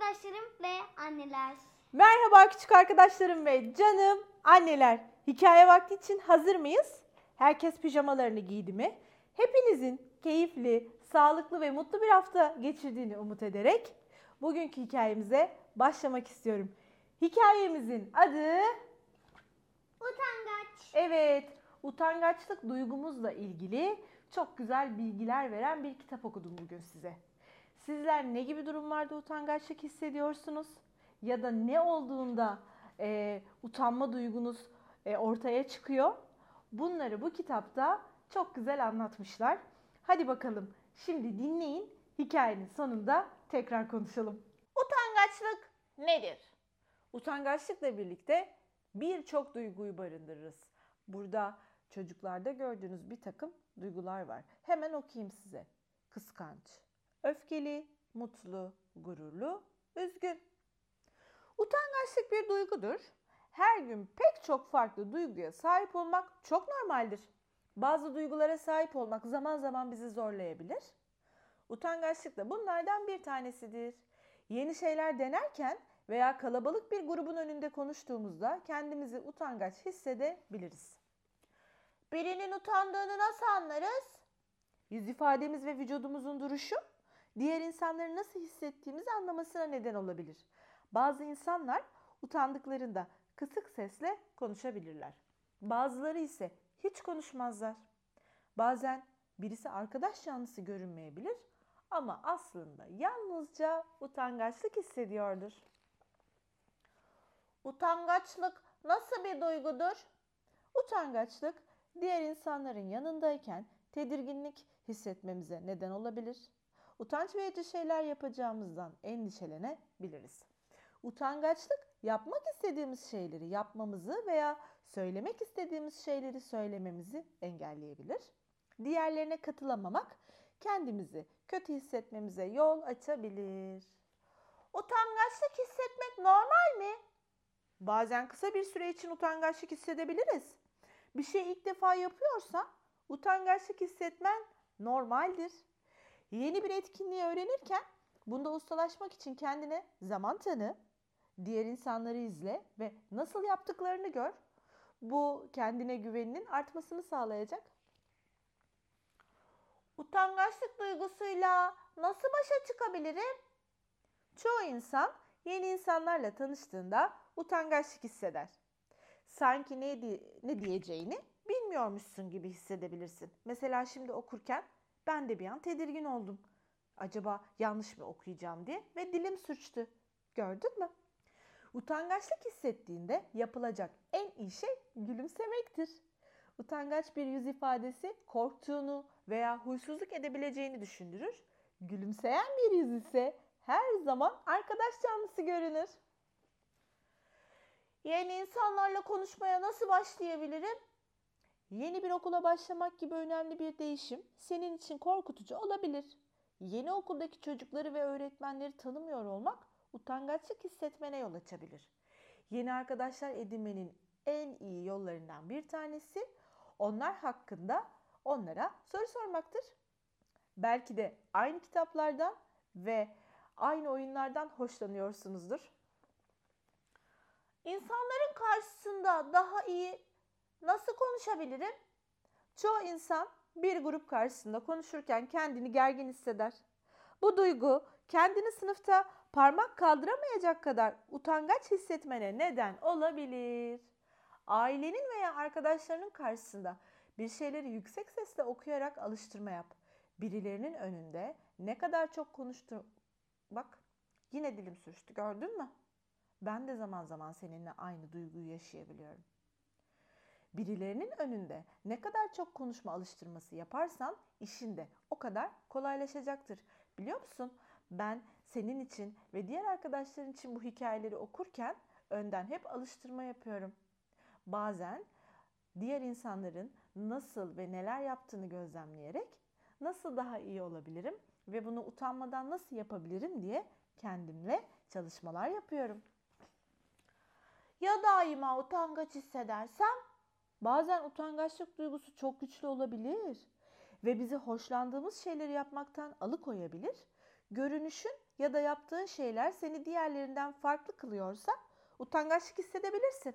arkadaşlarım ve anneler. Merhaba küçük arkadaşlarım ve canım anneler. Hikaye vakti için hazır mıyız? Herkes pijamalarını giydi mi? Hepinizin keyifli, sağlıklı ve mutlu bir hafta geçirdiğini umut ederek bugünkü hikayemize başlamak istiyorum. Hikayemizin adı Utangaç. evet, utangaçlık duygumuzla ilgili çok güzel bilgiler veren bir kitap okudum bugün size. Sizler ne gibi durumlarda utangaçlık hissediyorsunuz? Ya da ne olduğunda e, utanma duygunuz e, ortaya çıkıyor? Bunları bu kitapta çok güzel anlatmışlar. Hadi bakalım şimdi dinleyin. Hikayenin sonunda tekrar konuşalım. Utangaçlık nedir? Utangaçlıkla birlikte birçok duyguyu barındırırız. Burada çocuklarda gördüğünüz bir takım duygular var. Hemen okuyayım size. Kıskanç, öfkeli, mutlu, gururlu, üzgün. Utangaçlık bir duygudur. Her gün pek çok farklı duyguya sahip olmak çok normaldir. Bazı duygulara sahip olmak zaman zaman bizi zorlayabilir. Utangaçlık da bunlardan bir tanesidir. Yeni şeyler denerken veya kalabalık bir grubun önünde konuştuğumuzda kendimizi utangaç hissedebiliriz. Birinin utandığını nasıl anlarız? Yüz ifademiz ve vücudumuzun duruşu diğer insanların nasıl hissettiğimizi anlamasına neden olabilir. Bazı insanlar utandıklarında kısık sesle konuşabilirler. Bazıları ise hiç konuşmazlar. Bazen birisi arkadaş canlısı görünmeyebilir ama aslında yalnızca utangaçlık hissediyordur. Utangaçlık nasıl bir duygudur? Utangaçlık diğer insanların yanındayken tedirginlik hissetmemize neden olabilir. Utanç verici şeyler yapacağımızdan endişelenebiliriz. Utangaçlık yapmak istediğimiz şeyleri yapmamızı veya söylemek istediğimiz şeyleri söylememizi engelleyebilir. Diğerlerine katılamamak kendimizi kötü hissetmemize yol açabilir. Utangaçlık hissetmek normal mi? Bazen kısa bir süre için utangaçlık hissedebiliriz. Bir şey ilk defa yapıyorsan utangaçlık hissetmen normaldir. Yeni bir etkinliği öğrenirken bunda ustalaşmak için kendine zaman tanı, diğer insanları izle ve nasıl yaptıklarını gör. Bu kendine güveninin artmasını sağlayacak. Utangaçlık duygusuyla nasıl başa çıkabilirim? Çoğu insan yeni insanlarla tanıştığında utangaçlık hisseder. Sanki ne, ne diyeceğini bilmiyormuşsun gibi hissedebilirsin. Mesela şimdi okurken ben de bir an tedirgin oldum. Acaba yanlış mı okuyacağım diye ve dilim sürçtü. Gördün mü? Utangaçlık hissettiğinde yapılacak en iyi şey gülümsemektir. Utangaç bir yüz ifadesi korktuğunu veya huysuzluk edebileceğini düşündürür. Gülümseyen bir yüz ise her zaman arkadaş canlısı görünür. Yeni insanlarla konuşmaya nasıl başlayabilirim? Yeni bir okula başlamak gibi önemli bir değişim senin için korkutucu olabilir. Yeni okuldaki çocukları ve öğretmenleri tanımıyor olmak utangaçlık hissetmene yol açabilir. Yeni arkadaşlar edinmenin en iyi yollarından bir tanesi onlar hakkında onlara soru sormaktır. Belki de aynı kitaplardan ve aynı oyunlardan hoşlanıyorsunuzdur. İnsanların karşısında daha iyi nasıl konuşabilirim? Çoğu insan bir grup karşısında konuşurken kendini gergin hisseder. Bu duygu kendini sınıfta parmak kaldıramayacak kadar utangaç hissetmene neden olabilir. Ailenin veya arkadaşlarının karşısında bir şeyleri yüksek sesle okuyarak alıştırma yap. Birilerinin önünde ne kadar çok konuştu. Bak yine dilim sürçtü gördün mü? Ben de zaman zaman seninle aynı duyguyu yaşayabiliyorum. Birilerinin önünde ne kadar çok konuşma alıştırması yaparsan işin de o kadar kolaylaşacaktır. Biliyor musun? Ben senin için ve diğer arkadaşların için bu hikayeleri okurken önden hep alıştırma yapıyorum. Bazen diğer insanların nasıl ve neler yaptığını gözlemleyerek nasıl daha iyi olabilirim ve bunu utanmadan nasıl yapabilirim diye kendimle çalışmalar yapıyorum. Ya daima utangaç hissedersem? Bazen utangaçlık duygusu çok güçlü olabilir ve bizi hoşlandığımız şeyleri yapmaktan alıkoyabilir. görünüşün ya da yaptığın şeyler seni diğerlerinden farklı kılıyorsa utangaçlık hissedebilirsin.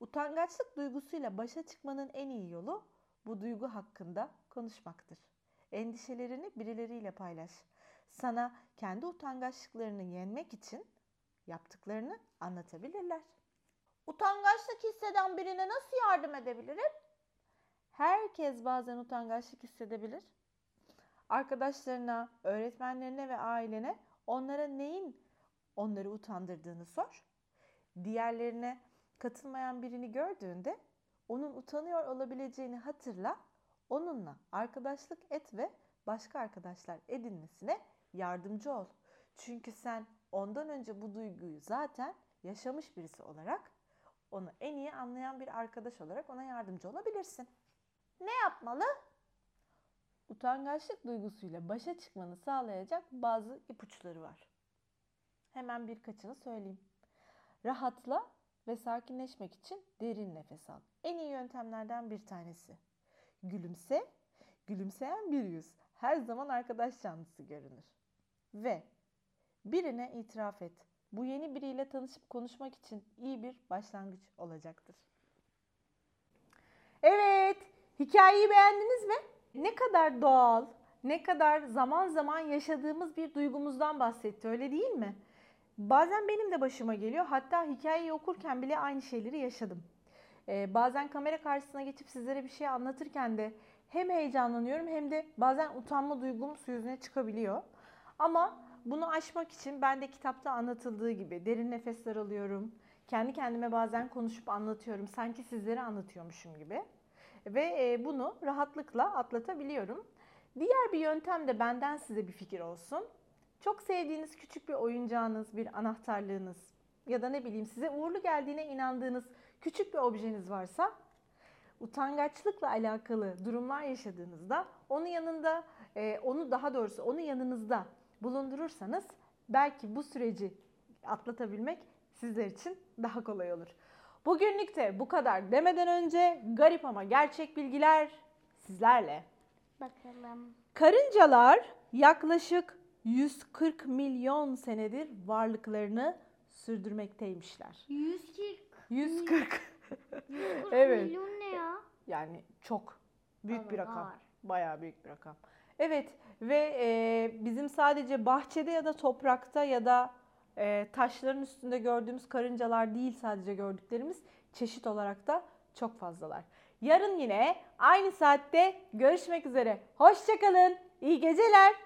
Utangaçlık duygusuyla başa çıkmanın en iyi yolu bu duygu hakkında konuşmaktır. Endişelerini birileriyle paylaş. Sana kendi utangaçlıklarını yenmek için yaptıklarını anlatabilirler. Utangaçlık hisseden birine nasıl yardım edebilirim? Herkes bazen utangaçlık hissedebilir. Arkadaşlarına, öğretmenlerine ve ailene onlara neyin onları utandırdığını sor. Diğerlerine katılmayan birini gördüğünde onun utanıyor olabileceğini hatırla. Onunla arkadaşlık et ve başka arkadaşlar edinmesine yardımcı ol. Çünkü sen ondan önce bu duyguyu zaten yaşamış birisi olarak onu en iyi anlayan bir arkadaş olarak ona yardımcı olabilirsin. Ne yapmalı? Utangaçlık duygusuyla başa çıkmanı sağlayacak bazı ipuçları var. Hemen birkaçını söyleyeyim. Rahatla ve sakinleşmek için derin nefes al. En iyi yöntemlerden bir tanesi. Gülümse. Gülümseyen bir yüz her zaman arkadaş canlısı görünür. Ve birine itiraf et. Bu yeni biriyle tanışıp konuşmak için iyi bir başlangıç olacaktır. Evet, hikayeyi beğendiniz mi? Ne kadar doğal, ne kadar zaman zaman yaşadığımız bir duygumuzdan bahsetti, öyle değil mi? Bazen benim de başıma geliyor. Hatta hikayeyi okurken bile aynı şeyleri yaşadım. Ee, bazen kamera karşısına geçip sizlere bir şey anlatırken de hem heyecanlanıyorum hem de bazen utanma duygum su yüzüne çıkabiliyor. Ama bunu aşmak için ben de kitapta anlatıldığı gibi derin nefesler alıyorum. Kendi kendime bazen konuşup anlatıyorum. Sanki sizlere anlatıyormuşum gibi. Ve e, bunu rahatlıkla atlatabiliyorum. Diğer bir yöntem de benden size bir fikir olsun. Çok sevdiğiniz küçük bir oyuncağınız, bir anahtarlığınız ya da ne bileyim size uğurlu geldiğine inandığınız küçük bir objeniz varsa utangaçlıkla alakalı durumlar yaşadığınızda onun yanında, e, onu daha doğrusu onu yanınızda bulundurursanız belki bu süreci atlatabilmek sizler için daha kolay olur. Bugünlük de bu kadar demeden önce garip ama gerçek bilgiler sizlerle. Bakalım. Karıncalar yaklaşık 140 milyon senedir varlıklarını sürdürmekteymişler. 140. 140. 140 Evet. milyon ne ya? Yani çok büyük bir Evet, rakam. var. Bayağı büyük bir rakam. Evet ve e, bizim sadece bahçede ya da toprakta ya da e, taşların üstünde gördüğümüz karıncalar değil sadece gördüklerimiz çeşit olarak da çok fazlalar. Yarın yine aynı saatte görüşmek üzere. Hoşçakalın. İyi geceler.